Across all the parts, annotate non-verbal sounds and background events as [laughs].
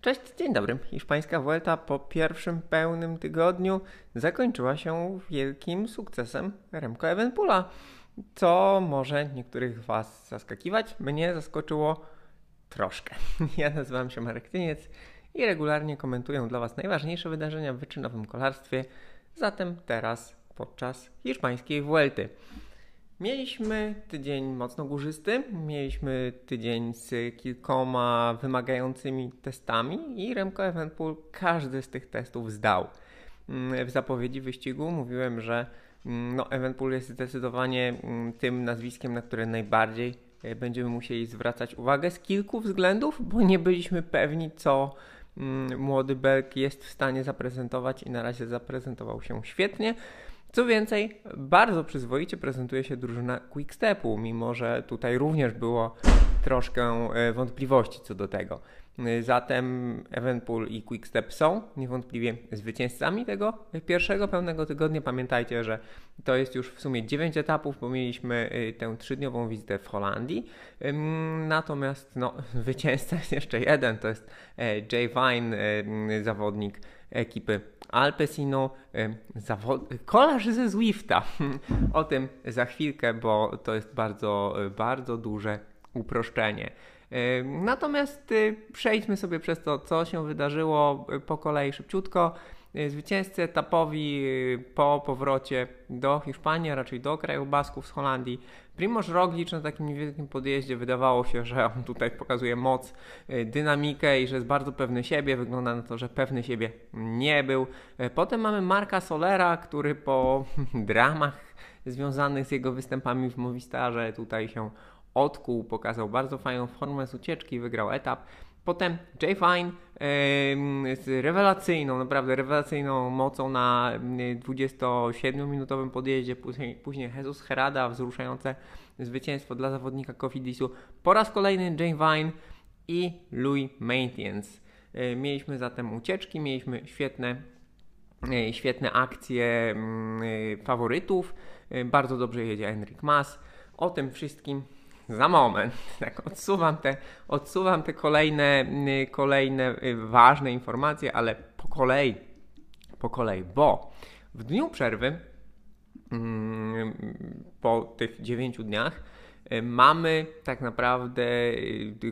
Cześć, dzień dobry. Hiszpańska Vuelta po pierwszym pełnym tygodniu zakończyła się wielkim sukcesem Remco Evenpula, co może niektórych Was zaskakiwać. Mnie zaskoczyło troszkę. [laughs] Ja nazywam się Marek Tyniec i regularnie komentuję dla Was najważniejsze wydarzenia w wyczynowym kolarstwie, zatem teraz podczas hiszpańskiej Vuelty. Mieliśmy tydzień mocno górzysty, mieliśmy tydzień z kilkoma wymagającymi testami i Remco Evenpool każdy z tych testów zdał. Mm, w zapowiedzi wyścigu mówiłem, że mm, no, Evenpool jest zdecydowanie mm, tym nazwiskiem, na które najbardziej e, będziemy musieli zwracać uwagę z kilku względów, bo nie byliśmy pewni, co młody Belk jest w stanie zaprezentować i na razie zaprezentował się świetnie. Co więcej, bardzo przyzwoicie prezentuje się drużyna Quickstepu, mimo że tutaj również było troszkę e, wątpliwości co do tego. E, zatem Evenpool i Quickstep są niewątpliwie zwycięzcami tego pierwszego pełnego tygodnia. Pamiętajcie, że to jest już w sumie 9 etapów, bo mieliśmy e, tę trzydniową wizytę w Holandii. Natomiast no, [laughs] zwycięzca jest jeszcze jeden, to jest Jay Vine, zawodnik ekipy Alpesino, zawod... kolarz ze Zwifta. [laughs] O tym za chwilkę, bo to jest bardzo, bardzo duże uproszczenie. Natomiast y, przejdźmy sobie przez to, co się wydarzyło y, po kolei szybciutko. Y, zwycięzcy etapowi po powrocie do Hiszpanii, a raczej do kraju Basków z Holandii. Primoz Roglic na takim niewielkim podjeździe wydawało się, że on tutaj pokazuje moc, dynamikę i że jest bardzo pewny siebie. Wygląda na to, że pewny siebie nie był. Potem mamy Marka Solera, który po [laughs] dramach związanych z jego występami w Movistarze tutaj się odkuł, pokazał bardzo fajną formę z ucieczki, wygrał etap. Potem Jay Fine z rewelacyjną, naprawdę rewelacyjną mocą na 27-minutowym podjeździe, później, później Jesus Herada, wzruszające zwycięstwo dla zawodnika Cofidisu. Po raz kolejny Jay Vine i Louis Maintenance. Mieliśmy zatem ucieczki, mieliśmy świetne, yy, świetne akcje yy, faworytów. Yy, bardzo dobrze jedzie Enric Mas. O tym wszystkim za moment. [laughs] Tak, odsuwam te, odsuwam te kolejne, y, kolejne y, ważne informacje, ale po kolei, po kolei, bo w dniu przerwy, mm, po tych 9 dniach, y, mamy tak naprawdę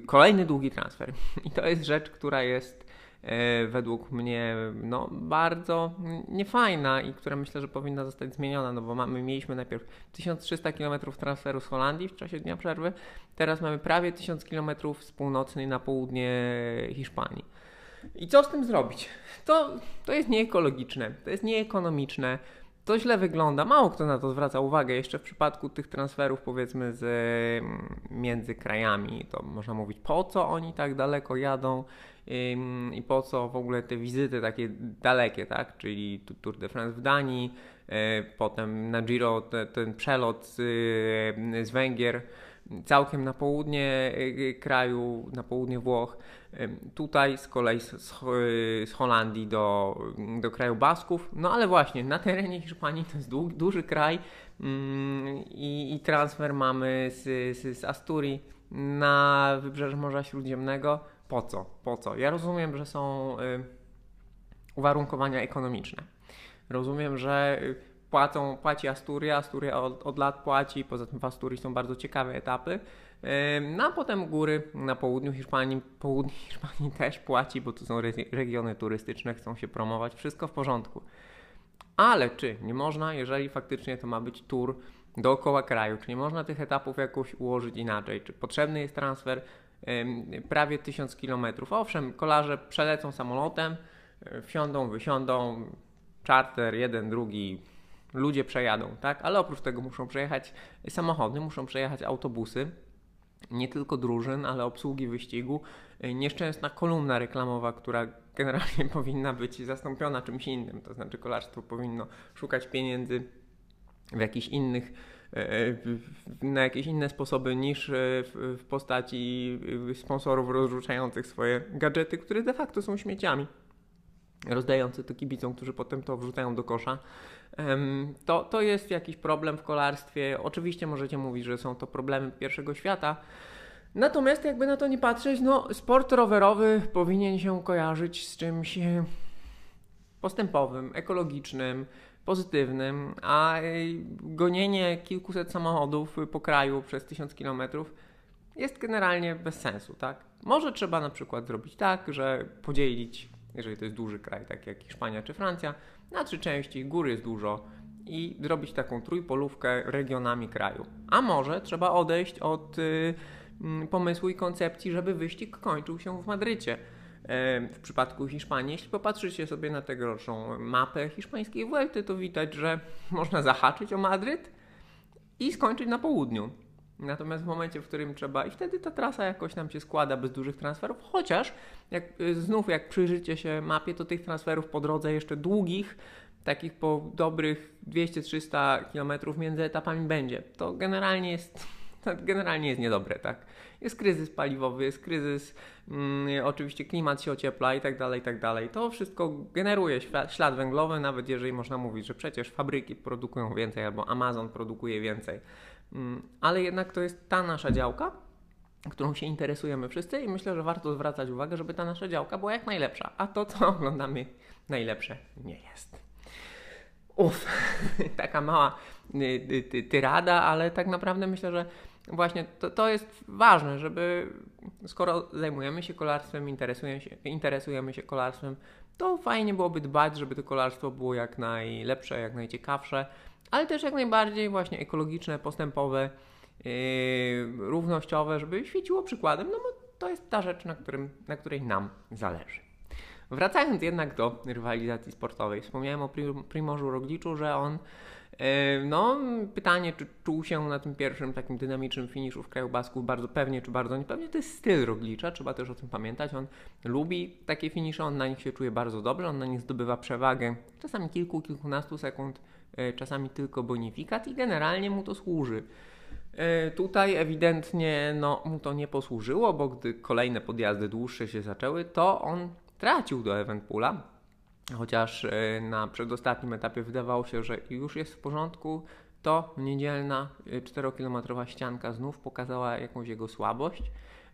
kolejny długi transfer. [laughs] I to jest rzecz, która jest według mnie no, bardzo niefajna i która myślę, że powinna zostać zmieniona, no bo mamy, mieliśmy najpierw 1300 km transferu z Holandii w czasie dnia przerwy, teraz mamy prawie 1000 km z północnej na południe Hiszpanii. I co z tym zrobić? To, to jest nieekologiczne, to jest nieekonomiczne, to źle wygląda. Mało kto na to zwraca uwagę. Jeszcze w przypadku tych transferów, powiedzmy, z, między krajami, to można mówić, po co oni tak daleko jadą i po co w ogóle te wizyty takie dalekie, tak? Czyli Tour de France w Danii, e, potem na Giro te, ten przelot z, z Węgier całkiem na południe e, kraju, na południe Włoch. Tutaj z kolei z, z, Holandii do, do kraju Basków. No ale właśnie na terenie Hiszpanii to jest du, duży kraj mm, i, i, transfer mamy z, z, z Asturii na wybrzeże Morza Śródziemnego po co? Po co? Ja rozumiem, że są y, uwarunkowania ekonomiczne. Rozumiem, że y, płacą, płaci Asturia, Asturia od, od, lat płaci, poza tym w Asturii są bardzo ciekawe etapy. Y, no a potem góry na południu Hiszpanii, południe [laughs] Hiszpanii też płaci, bo tu są re regiony turystyczne, chcą się promować, wszystko w porządku. Ale czy nie można, jeżeli faktycznie to ma być tour dookoła kraju, czy nie można tych etapów jakoś ułożyć inaczej? Czy potrzebny jest transfer prawie 1000 km. Owszem, kolarze przelecą samolotem, e, wsiądą, wysiądą, charter, jeden, drugi, ludzie przejadą, tak? Ale oprócz tego muszą przejechać samochody, muszą przejechać autobusy, nie tylko drużyn, ale obsługi wyścigu. E, nieszczęsna kolumna reklamowa, która generalnie [laughs] powinna być zastąpiona czymś innym, to znaczy kolarstwo powinno szukać pieniędzy w jakichś innych E, e, na jakieś inne sposoby niż e, w postaci sponsorów rozrzucających swoje gadżety, które de facto są śmieciami, rozdające to kibicom, którzy potem to wrzucają do kosza. To, to jest jakiś problem w kolarstwie. Oczywiście możecie mówić, że są to problemy pierwszego świata, Natomiast jakby na to nie patrzeć, no sport rowerowy powinien się kojarzyć z czymś postępowym, ekologicznym, pozytywnym, a gonienie kilkuset samochodów po kraju przez tysiąc kilometrów jest generalnie bez sensu, tak? Może trzeba na przykład zrobić tak, że podzielić, jeżeli to jest duży kraj, tak jak Hiszpania czy Francja, na trzy części, góry jest dużo i zrobić taką trójpolówkę regionami kraju. A może trzeba odejść od y, mm, pomysłu i koncepcji, żeby wyścig kończył się w Madrycie w przypadku Hiszpanii. Jeśli popatrzycie sobie na tegoroczną mapę hiszpańskiej Vuelty, to widać, że [laughs] można zahaczyć o Madryt i skończyć na południu. Natomiast w momencie, w którym trzeba, i wtedy ta trasa jakoś nam się składa bez dużych transferów, chociaż jak, znów jak przyjrzycie się mapie, to tych transferów po drodze jeszcze długich, takich po dobrych 200-300 km między etapami będzie. To generalnie jest, [laughs] to generalnie jest niedobre, tak? Jest kryzys paliwowy, jest kryzys, mm, oczywiście klimat się ociepla i tak dalej, i tak dalej. To wszystko generuje ślad węglowy, nawet jeżeli można mówić, że przecież fabryki produkują więcej albo Amazon produkuje więcej. Mm, ale jednak to jest ta nasza działka, którą się interesujemy wszyscy i myślę, że warto zwracać uwagę, żeby ta nasza działka była jak najlepsza, a to, co [laughs] oglądamy, najlepsze nie jest. Uff, [laughs] taka mała y, y, tyrada, ale tak naprawdę myślę, że właśnie to, to jest ważne, żeby skoro zajmujemy się kolarstwem, interesujemy się, interesujemy się kolarstwem, to fajnie byłoby dbać, żeby to kolarstwo było jak najlepsze, jak najciekawsze, ale też jak najbardziej właśnie ekologiczne, postępowe, yy, równościowe, żeby świeciło przykładem, no bo to jest ta rzecz, na, którym, na której nam zależy. Wracając jednak do rywalizacji sportowej, wspomniałem o Primorzu Rogliczu, że on E, no, pytanie, czy czuł się na tym pierwszym takim dynamicznym finiszu w kraju Basków bardzo pewnie, czy bardzo niepewnie, to jest styl Roglicza, trzeba też o tym pamiętać. On lubi takie finisze, on na nich się czuje bardzo dobrze, on na nich zdobywa przewagę, czasami kilku, kilkunastu sekund, czasami tylko bonifikat i generalnie mu to służy. E, tutaj ewidentnie no, mu to nie posłużyło, bo gdy kolejne podjazdy dłuższe się zaczęły, to on tracił do Eventpoola chociaż e, na przedostatnim etapie wydawało się, że już jest w porządku, to niedzielna 4-kilometrowa e, ścianka znów pokazała jakąś jego słabość.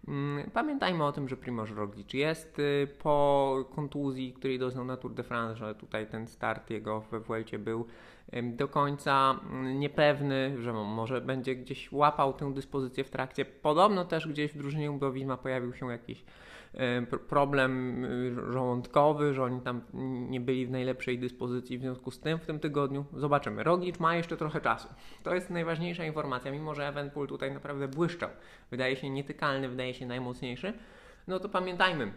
Mm, pamiętajmy o tym, że Primoz Roglic jest e, po kontuzji, której doznał na Tour de France, że tutaj ten start jego we Vuelcie był do końca mm, niepewny, że może będzie gdzieś łapał tę dyspozycję w trakcie. Podobno też gdzieś w drużynie Ubowizma pojawił się jakiś problem y, żołądkowy, że oni tam nie byli w najlepszej dyspozycji w związku z tym w tym tygodniu. Zobaczymy. Roglic ma jeszcze trochę czasu. To jest najważniejsza informacja, mimo że Evenpool tutaj naprawdę błyszczał. Wydaje się nietykalny, wydaje się najmocniejszy. No to pamiętajmy,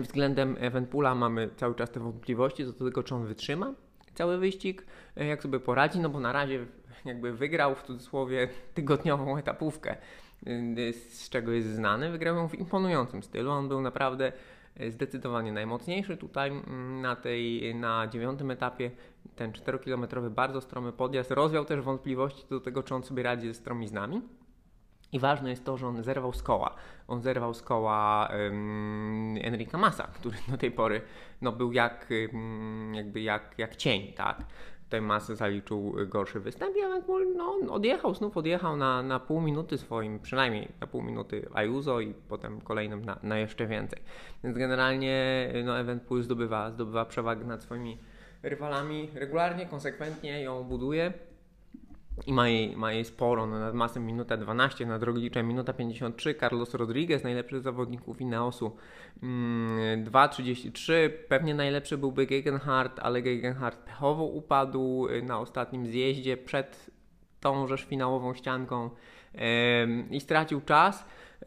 względem Evenpoola mamy cały czas te wątpliwości co do tego, czy on wytrzyma cały wyścig, e, jak sobie poradzi, no bo na razie jakby wygrał w cudzysłowie tygodniową etapówkę z czego jest znany. Wygrał ją w imponującym stylu. On był naprawdę e, zdecydowanie najmocniejszy tutaj mm, na tej, na dziewiątym etapie. Ten 4-kilometrowy, bardzo stromy podjazd rozwiał też wątpliwości do tego, czy on sobie radzi ze stromiznami. I ważne jest to, że on zerwał z koła. On zerwał z koła um, Enrika Massa, który do tej pory no, był jak, jakby jak, jak cień, tak? Tutaj masę zaliczył gorszy występ i no, odjechał, znów odjechał na, na pół minuty swoim, przynajmniej na pół minuty Ayuso i potem kolejnym na, na jeszcze więcej. Więc generalnie no, Evenpool zdobywa, zdobywa przewagę nad swoimi rywalami regularnie, konsekwentnie ją buduje i ma jej, ma jej sporo, no, nad masem minuta 12, nad Rogliczem minuta 53, Carlos Rodriguez, najlepszy z zawodników Ineosu. Mm, 2.33, pewnie najlepszy byłby Gegenhardt, ale Gegenhardt pechowo upadł y, na ostatnim zjeździe przed tą rzecz finałową ścianką yy, i stracił czas. Yy,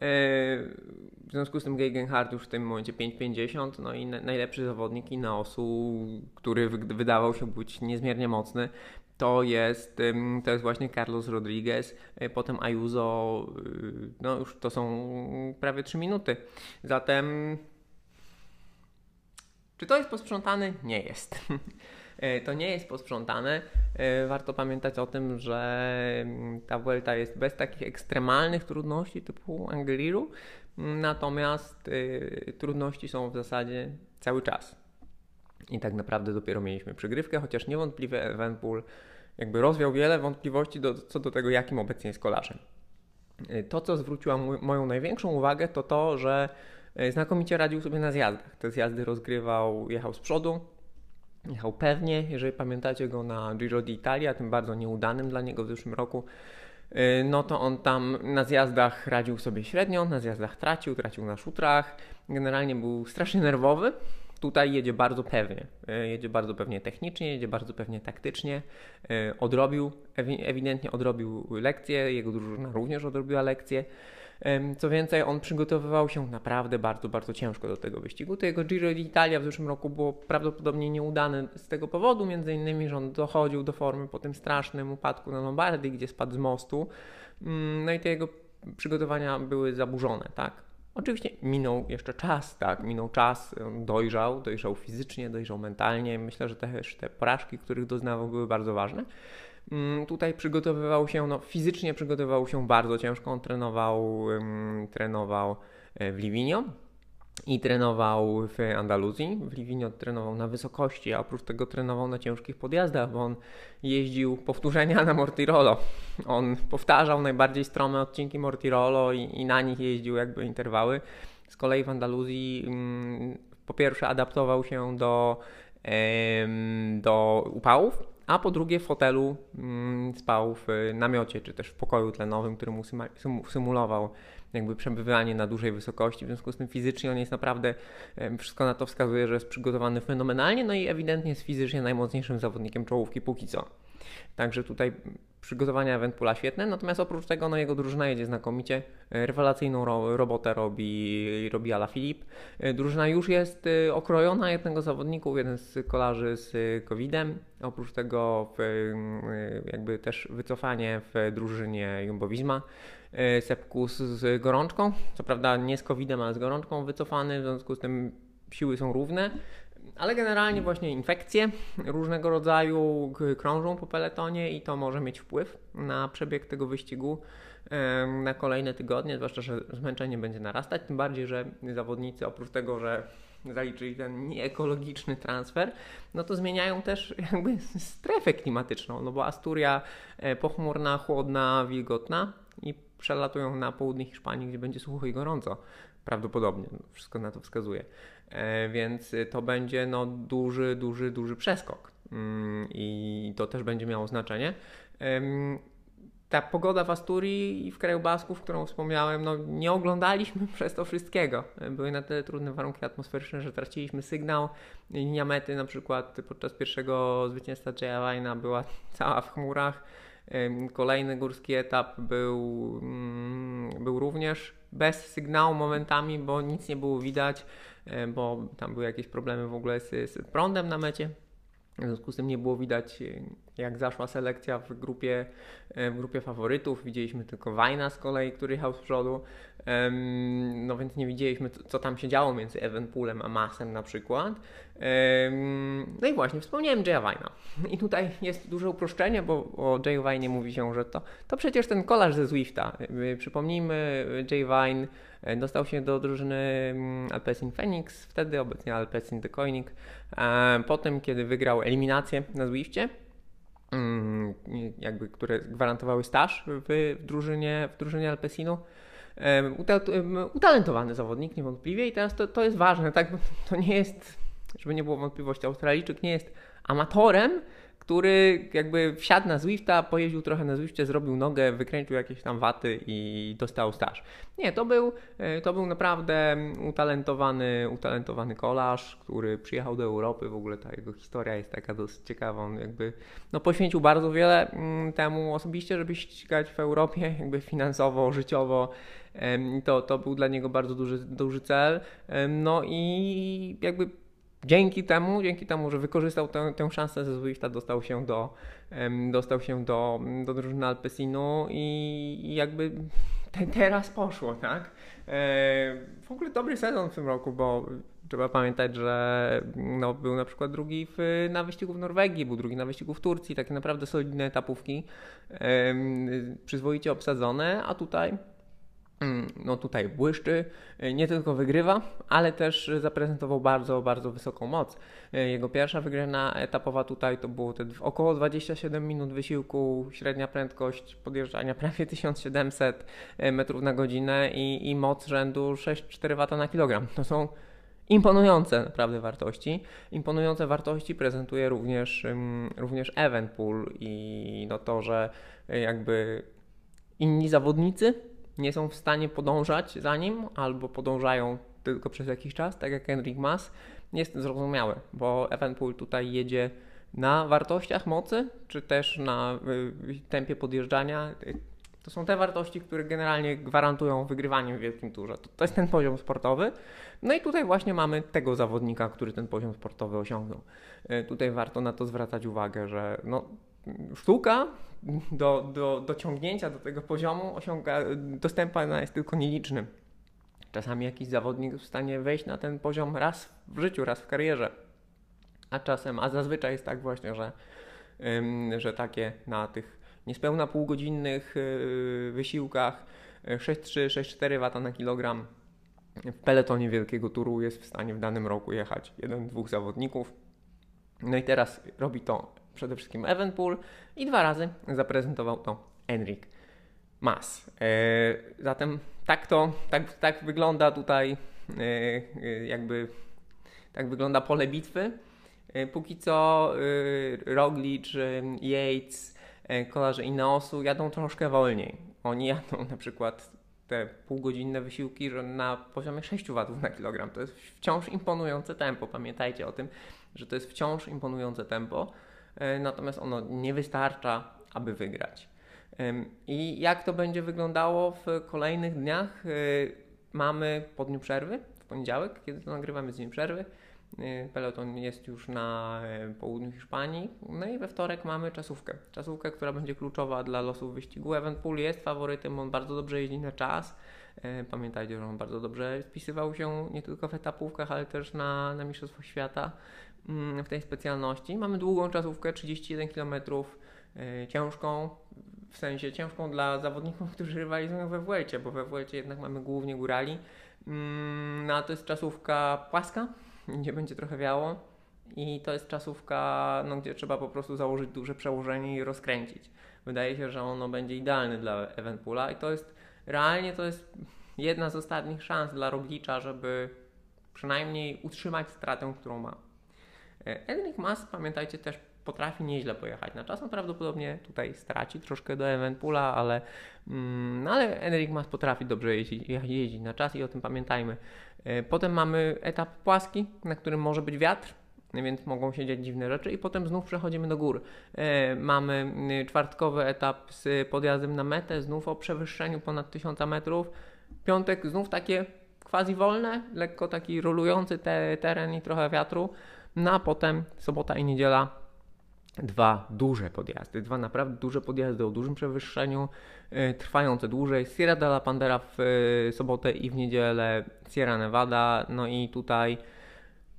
w związku z tym Gegenhardt już w tym momencie 5.50, no i najlepszy zawodnik Ineosu, który wydawał się być niezmiernie mocny, to jest, to jest właśnie Carlos Rodriguez, e, potem Ayuso, y, no już to są prawie 3 minuty. Zatem czy to jest posprzątane? Nie jest. [laughs] E, to nie jest posprzątane. E, warto pamiętać o tym, że ta Vuelta jest bez takich ekstremalnych trudności typu Angeliru, natomiast trudności są w zasadzie cały czas. I tak naprawdę dopiero mieliśmy przygrywkę, chociaż niewątpliwie Evenpool jakby rozwiał wiele wątpliwości do, co do tego, jakim obecnie jest kolarzem. To, co zwróciło moją największą uwagę, to to, że znakomicie radził sobie na zjazdach. Te zjazdy rozgrywał, jechał z przodu, jechał pewnie. Jeżeli pamiętacie go na Giro d'Italia, tym bardzo nieudanym dla niego w zeszłym roku, Y, no to on tam na zjazdach radził sobie średnio, na zjazdach tracił, tracił na szutrach. Generalnie był strasznie nerwowy. Tutaj jedzie bardzo pewnie. Y, jedzie bardzo pewnie technicznie, jedzie bardzo pewnie taktycznie. Y, odrobił, ewidentnie odrobił lekcję, jego drużyna również odrobiła lekcję. Co więcej, on przygotowywał się naprawdę bardzo, bardzo ciężko do tego wyścigu. To jego Giro d'Italia w zeszłym roku było prawdopodobnie nieudane z tego powodu, między innymi, że on dochodził do formy po tym strasznym upadku na Lombardii, gdzie spadł z mostu. Mm, no i te jego przygotowania były zaburzone, tak. Oczywiście minął jeszcze czas, tak, minął czas, dojrzał, dojrzał fizycznie, dojrzał mentalnie. Myślę, że też te porażki, których doznawał, były bardzo ważne. Mm, tutaj przygotowywał się, no fizycznie przygotowywał się bardzo ciężko. On trenował, trenował e, w Livigno i trenował w Andaluzji. W Livigno trenował na wysokości, a oprócz tego trenował na ciężkich podjazdach, bo on jeździł powtórzenia na Mortirolo. On powtarzał najbardziej strome odcinki Mortirolo i, i na nich jeździł jakby interwały. Z kolei w Andaluzji po pierwsze adaptował się do, do upałów, a po drugie w hotelu mm, spał w namiocie, czy też w pokoju tlenowym, który mu symulował jakby przebywanie na dużej wysokości, w związku z tym fizycznie on jest naprawdę, wszystko na to wskazuje, że jest przygotowany fenomenalnie, no i ewidentnie jest fizycznie najmocniejszym zawodnikiem czołówki póki co. Także tutaj przygotowania Eventpula świetne, natomiast oprócz tego no, jego drużyna jedzie znakomicie. E, rewelacyjną ro robotę robi, robi Ala Filip. E, drużyna już jest e, okrojona jednego zawodników, jeden z kolarzy z COVID-em. Oprócz tego jakby też wycofanie w drużynie Jumbo Visma. Sepkus z gorączką, co prawda nie z COVID-em, ale z gorączką wycofany, w związku z tym siły są równe. Ale generalnie właśnie infekcje różnego rodzaju krążą po peletonie i to może mieć wpływ na przebieg tego wyścigu na kolejne tygodnie, zwłaszcza, że zmęczenie będzie narastać, tym bardziej, że zawodnicy oprócz tego, że zaliczyli ten nieekologiczny transfer, no to zmieniają też [laughs] jakby strefę klimatyczną, no bo Asturia e, pochmurna, chłodna, wilgotna i przelatują na południe Hiszpanii, gdzie będzie sucho i gorąco prawdopodobnie, wszystko na to wskazuje. E, więc to będzie no, duży, duży, duży przeskok mm, i to też będzie miało znaczenie. Ta pogoda w Asturii i w kraju Basków, którą wspomniałem, no, nie oglądaliśmy [laughs] przez to wszystkiego. Były na tyle trudne warunki atmosferyczne, że traciliśmy sygnał. Linia mety na przykład podczas pierwszego zwycięstwa Jaya była [laughs] cała w chmurach. Kolejny górski etap był, mm, był również bez sygnału momentami, bo nic nie było widać. E, bo tam były jakieś problemy w ogóle z, z prądem na mecie. W związku z tym nie było widać, jak zaszła selekcja w grupie, e, w grupie faworytów. Widzieliśmy tylko Wajna z kolei, który jechał z przodu. No więc nie widzieliśmy, co tam się działo między Evenpoolem a Masem na przykład. No i właśnie, wspomniałem Jaya Wajna. [laughs] I tutaj jest duże uproszczenie, bo o Jay Wajnie mówi się, że to, to przecież ten kolarz ze Zwifta. Przypomnijmy, Jay Wine dostał się do drużyny mm, Alpecin Phoenix, wtedy obecnie Alpecin The Koenig. E, potem, kiedy wygrał eliminację na Zwifcie, jakby, które gwarantowały staż w, drużynie, w drużynie Alpecinu, e, utalentowany zawodnik niewątpliwie i teraz to, to jest ważne, tak? [laughs] To nie jest, żeby nie było wątpliwości, Australijczyk nie jest amatorem, który jakby wsiadł na Zwifta, pojeździł trochę na Zwifcie, zrobił nogę, wykręcił jakieś tam waty i dostał staż. Nie, to był, e, to był naprawdę utalentowany, utalentowany kolarz, który przyjechał do Europy. W ogóle ta jego historia jest taka dosyć ciekawa. On jakby no, poświęcił bardzo wiele mm, temu osobiście, żeby ścigać w Europie, [laughs] jakby finansowo, życiowo. To, to był dla niego bardzo duży, duży cel. No i jakby dzięki temu, dzięki temu, że wykorzystał tę, tę szansę ze Zwifta, dostał się do, dostał się do, do drużyny Alpesinu i, jakby te, teraz poszło, tak? E, w ogóle dobry sezon w tym roku, bo trzeba pamiętać, że no, był na przykład drugi w, na wyścigu w Norwegii, był drugi na wyścigu w Turcji, takie naprawdę solidne etapówki, przyzwoicie obsadzone, a tutaj no tutaj błyszczy, y, nie tylko wygrywa, ale też zaprezentował bardzo, bardzo wysoką moc. Y, jego pierwsza wygrana etapowa tutaj to było te około 27 minut wysiłku, średnia prędkość podjeżdżania [laughs] prawie 1700 y, metrów na godzinę i, i moc rzędu 6,4 W na kilogram. To są imponujące naprawdę wartości. Imponujące wartości prezentuje również, również Evenpool i no to, że jakby inni zawodnicy nie są w stanie podążać za nim albo podążają tylko przez jakiś czas, tak jak Enric Mas, jest zrozumiałe, bo Evenpool tutaj jedzie na wartościach mocy, czy też na y, tempie podjeżdżania. To są te wartości, które generalnie gwarantują wygrywanie w wielkim turze. To, to jest ten poziom sportowy. No i tutaj właśnie mamy tego zawodnika, który ten poziom sportowy osiągnął. Y, tutaj warto na to zwracać uwagę, że no, sztuka do, do, dociągnięcia do tego poziomu osiąga, dostępna jest tylko nielicznym. Czasami jakiś zawodnik jest w stanie wejść na ten poziom raz w życiu, raz w karierze. A czasem, a zazwyczaj jest tak właśnie, że, że takie na tych niespełna półgodzinnych yy, wysiłkach 6,3, 6,4 W na kilogram w peletonie wielkiego turu jest w stanie w danym roku jechać jeden, dwóch zawodników. No i teraz robi to przede wszystkim Evenpool i dwa razy zaprezentował to Enric Mas. E, zatem tak to, tak, tak wygląda tutaj e, e, jakby, tak wygląda pole bitwy. Póki co Roglic, Yates, kolarze Ineosu jadą troszkę wolniej. Oni jadą na przykład te półgodzinne wysiłki że na poziomie 6 W na kilogram. To jest wciąż imponujące tempo. Pamiętajcie o tym, że to jest wciąż imponujące tempo. E, natomiast ono nie wystarcza, aby wygrać. I jak to będzie wyglądało w kolejnych dniach? E, mamy po dniu przerwy, w poniedziałek, kiedy to nagrywamy z dniem przerwy. E, peloton jest już na południu Hiszpanii. No i we wtorek mamy czasówkę. Czasówkę, która będzie kluczowa dla losów wyścigu. Evenpool jest faworytem, on bardzo dobrze jeździ na czas. Pamiętajcie, że on bardzo dobrze wpisywał się nie tylko w etapówkach, ale też na, na Mistrzostwach Świata. Mm, w tej specjalności. Mamy długą czasówkę, 31 km, yy, ciężką, w sensie ciężką dla zawodników, [laughs] którzy rywalizują we Vuelcie, bo we Vuelcie jednak mamy głównie górali. Yy, no a to jest czasówka płaska, [laughs] gdzie będzie trochę wiało i to jest czasówka, no, gdzie trzeba po prostu założyć duże przełożenie i rozkręcić. Wydaje się, że ono będzie idealne dla Evenpoola i to jest realnie to jest jedna z ostatnich szans dla Roglicza, żeby przynajmniej utrzymać stratę, którą ma. Enric Mas, pamiętajcie, też potrafi nieźle pojechać na czas. On prawdopodobnie tutaj straci troszkę do Evenpoola, ale, mm, no ale Enric Mas potrafi dobrze jeździć, jeździć na czas i o tym pamiętajmy. E, potem mamy etap płaski, na którym może być wiatr, więc mogą się dziać dziwne rzeczy i potem znów przechodzimy do gór. E, mamy y, czwartkowy etap z podjazdem na metę, znów o przewyższeniu ponad 1000 metrów. Piątek znów takie quasi wolne, lekko taki rolujący te, teren i trochę wiatru. No a potem sobota i niedziela dwa duże podjazdy, dwa naprawdę duże podjazdy o dużym przewyższeniu, yy, trwające dłużej. Sierra de la Pandera w yy, sobotę i w niedzielę Sierra Nevada. No i tutaj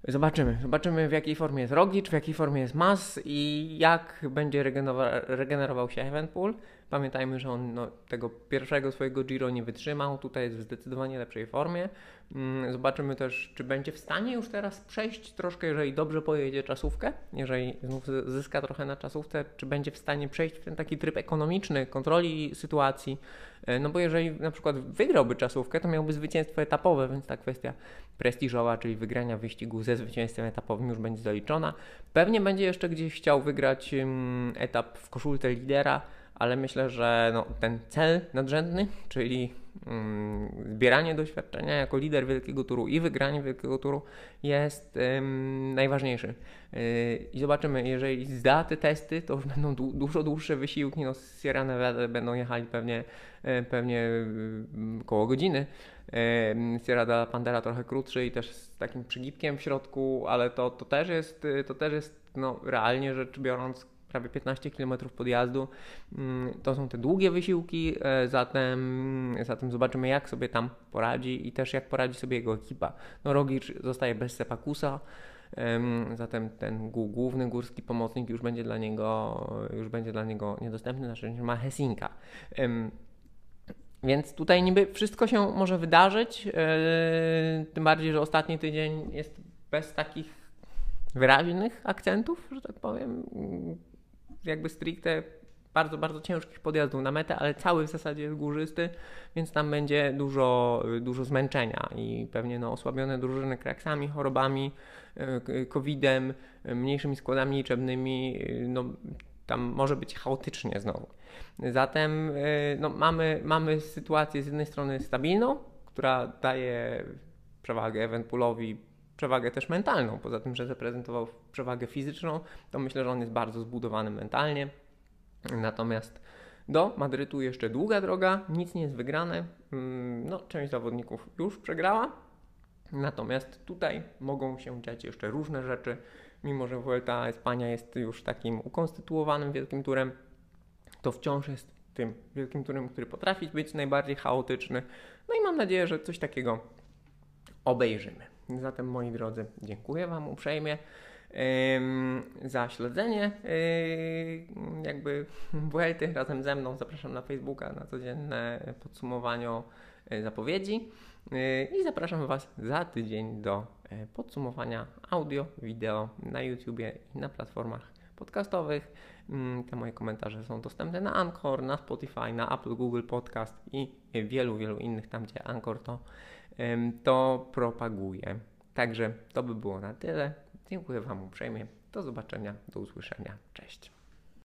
zobaczymy. Zobaczymy w jakiej formie jest Roglic, w jakiej formie jest Mas i jak będzie regenerował się Evenpool. Pamiętajmy, że on no, tego pierwszego swojego Giro nie wytrzymał, tutaj jest w zdecydowanie lepszej formie. Mm, zobaczymy też, czy będzie w stanie już teraz przejść troszkę, jeżeli dobrze pojedzie czasówkę, jeżeli znów zyska trochę na czasówce, czy będzie w stanie przejść w ten taki tryb ekonomiczny, kontroli sytuacji. E, no bo jeżeli na przykład wygrałby czasówkę, to miałby zwycięstwo etapowe, więc ta kwestia prestiżowa, czyli wygrania wyścigu ze zwycięstwem etapowym już będzie zaliczona. Pewnie będzie jeszcze gdzieś chciał wygrać etap w koszulce lidera, ale myślę, że no, ten cel nadrzędny, czyli mm, zbieranie doświadczenia jako lider wielkiego turu i wygranie wielkiego turu jest ym, najważniejszy. Yy, I zobaczymy, jeżeli zda te testy, to już [laughs] będą du dużo dłuższe wysiłki. No, z Sierra Nevada będą jechali pewnie, yy, pewnie yy, koło godziny. Sierra de la Pandera trochę krótszy i też z takim przygibkiem w środku, ale to, to też jest, to też jest no, realnie rzecz biorąc prawie 15 km podjazdu. Mm, to są te długie wysiłki, e, zatem, zatem zobaczymy jak sobie tam poradzi i też jak poradzi sobie jego ekipa. No Rogic zostaje bez Sepakusa, zatem ten główny górski pomocnik już będzie dla niego, już będzie dla niego niedostępny, znaczy ma Hesinka. Więc tutaj niby wszystko się może wydarzyć, yy, tym bardziej, że ostatni tydzień jest bez takich wyraźnych akcentów, że tak powiem, jakby stricte bardzo, bardzo ciężkich podjazdów na metę, ale cały w zasadzie jest górzysty, więc tam będzie dużo, dużo zmęczenia i pewnie no, osłabione drużyny kraksami, chorobami, e, COVID-em, mniejszymi składami liczebnymi, no, tam może być chaotycznie znowu. Zatem e, no, mamy, mamy sytuację z jednej strony stabilną, która daje przewagę Evenpoolowi, przewagę też mentalną. Poza tym, że zaprezentował przewagę fizyczną, to myślę, że on jest bardzo zbudowany mentalnie. Natomiast do Madrytu jeszcze długa droga, nic nie jest wygrane. Mm, no, część zawodników już przegrała, natomiast tutaj mogą się dziać jeszcze różne rzeczy. Mimo, że Vuelta Espania jest już takim ukonstytuowanym wielkim turem, to wciąż jest tym wielkim turem, który potrafi być najbardziej chaotyczny. No i mam nadzieję, że coś takiego obejrzymy. Zatem moi drodzy, dziękuję Wam uprzejmie za śledzenie jakby Vuelty razem ze mną. Zapraszam na Facebooka na codzienne podsumowanie e, zapowiedzi e, i zapraszam Was za tydzień do e, podsumowania audio, wideo na YouTubie i na platformach podcastowych. Mm, te moje komentarze są dostępne na Anchor, na Spotify, na Apple, Google Podcast i wielu, wielu innych tam, gdzie Anchor to, to propaguje. Także to by było na tyle. Dziękuję Wam uprzejmie. Do zobaczenia, do usłyszenia. Cześć.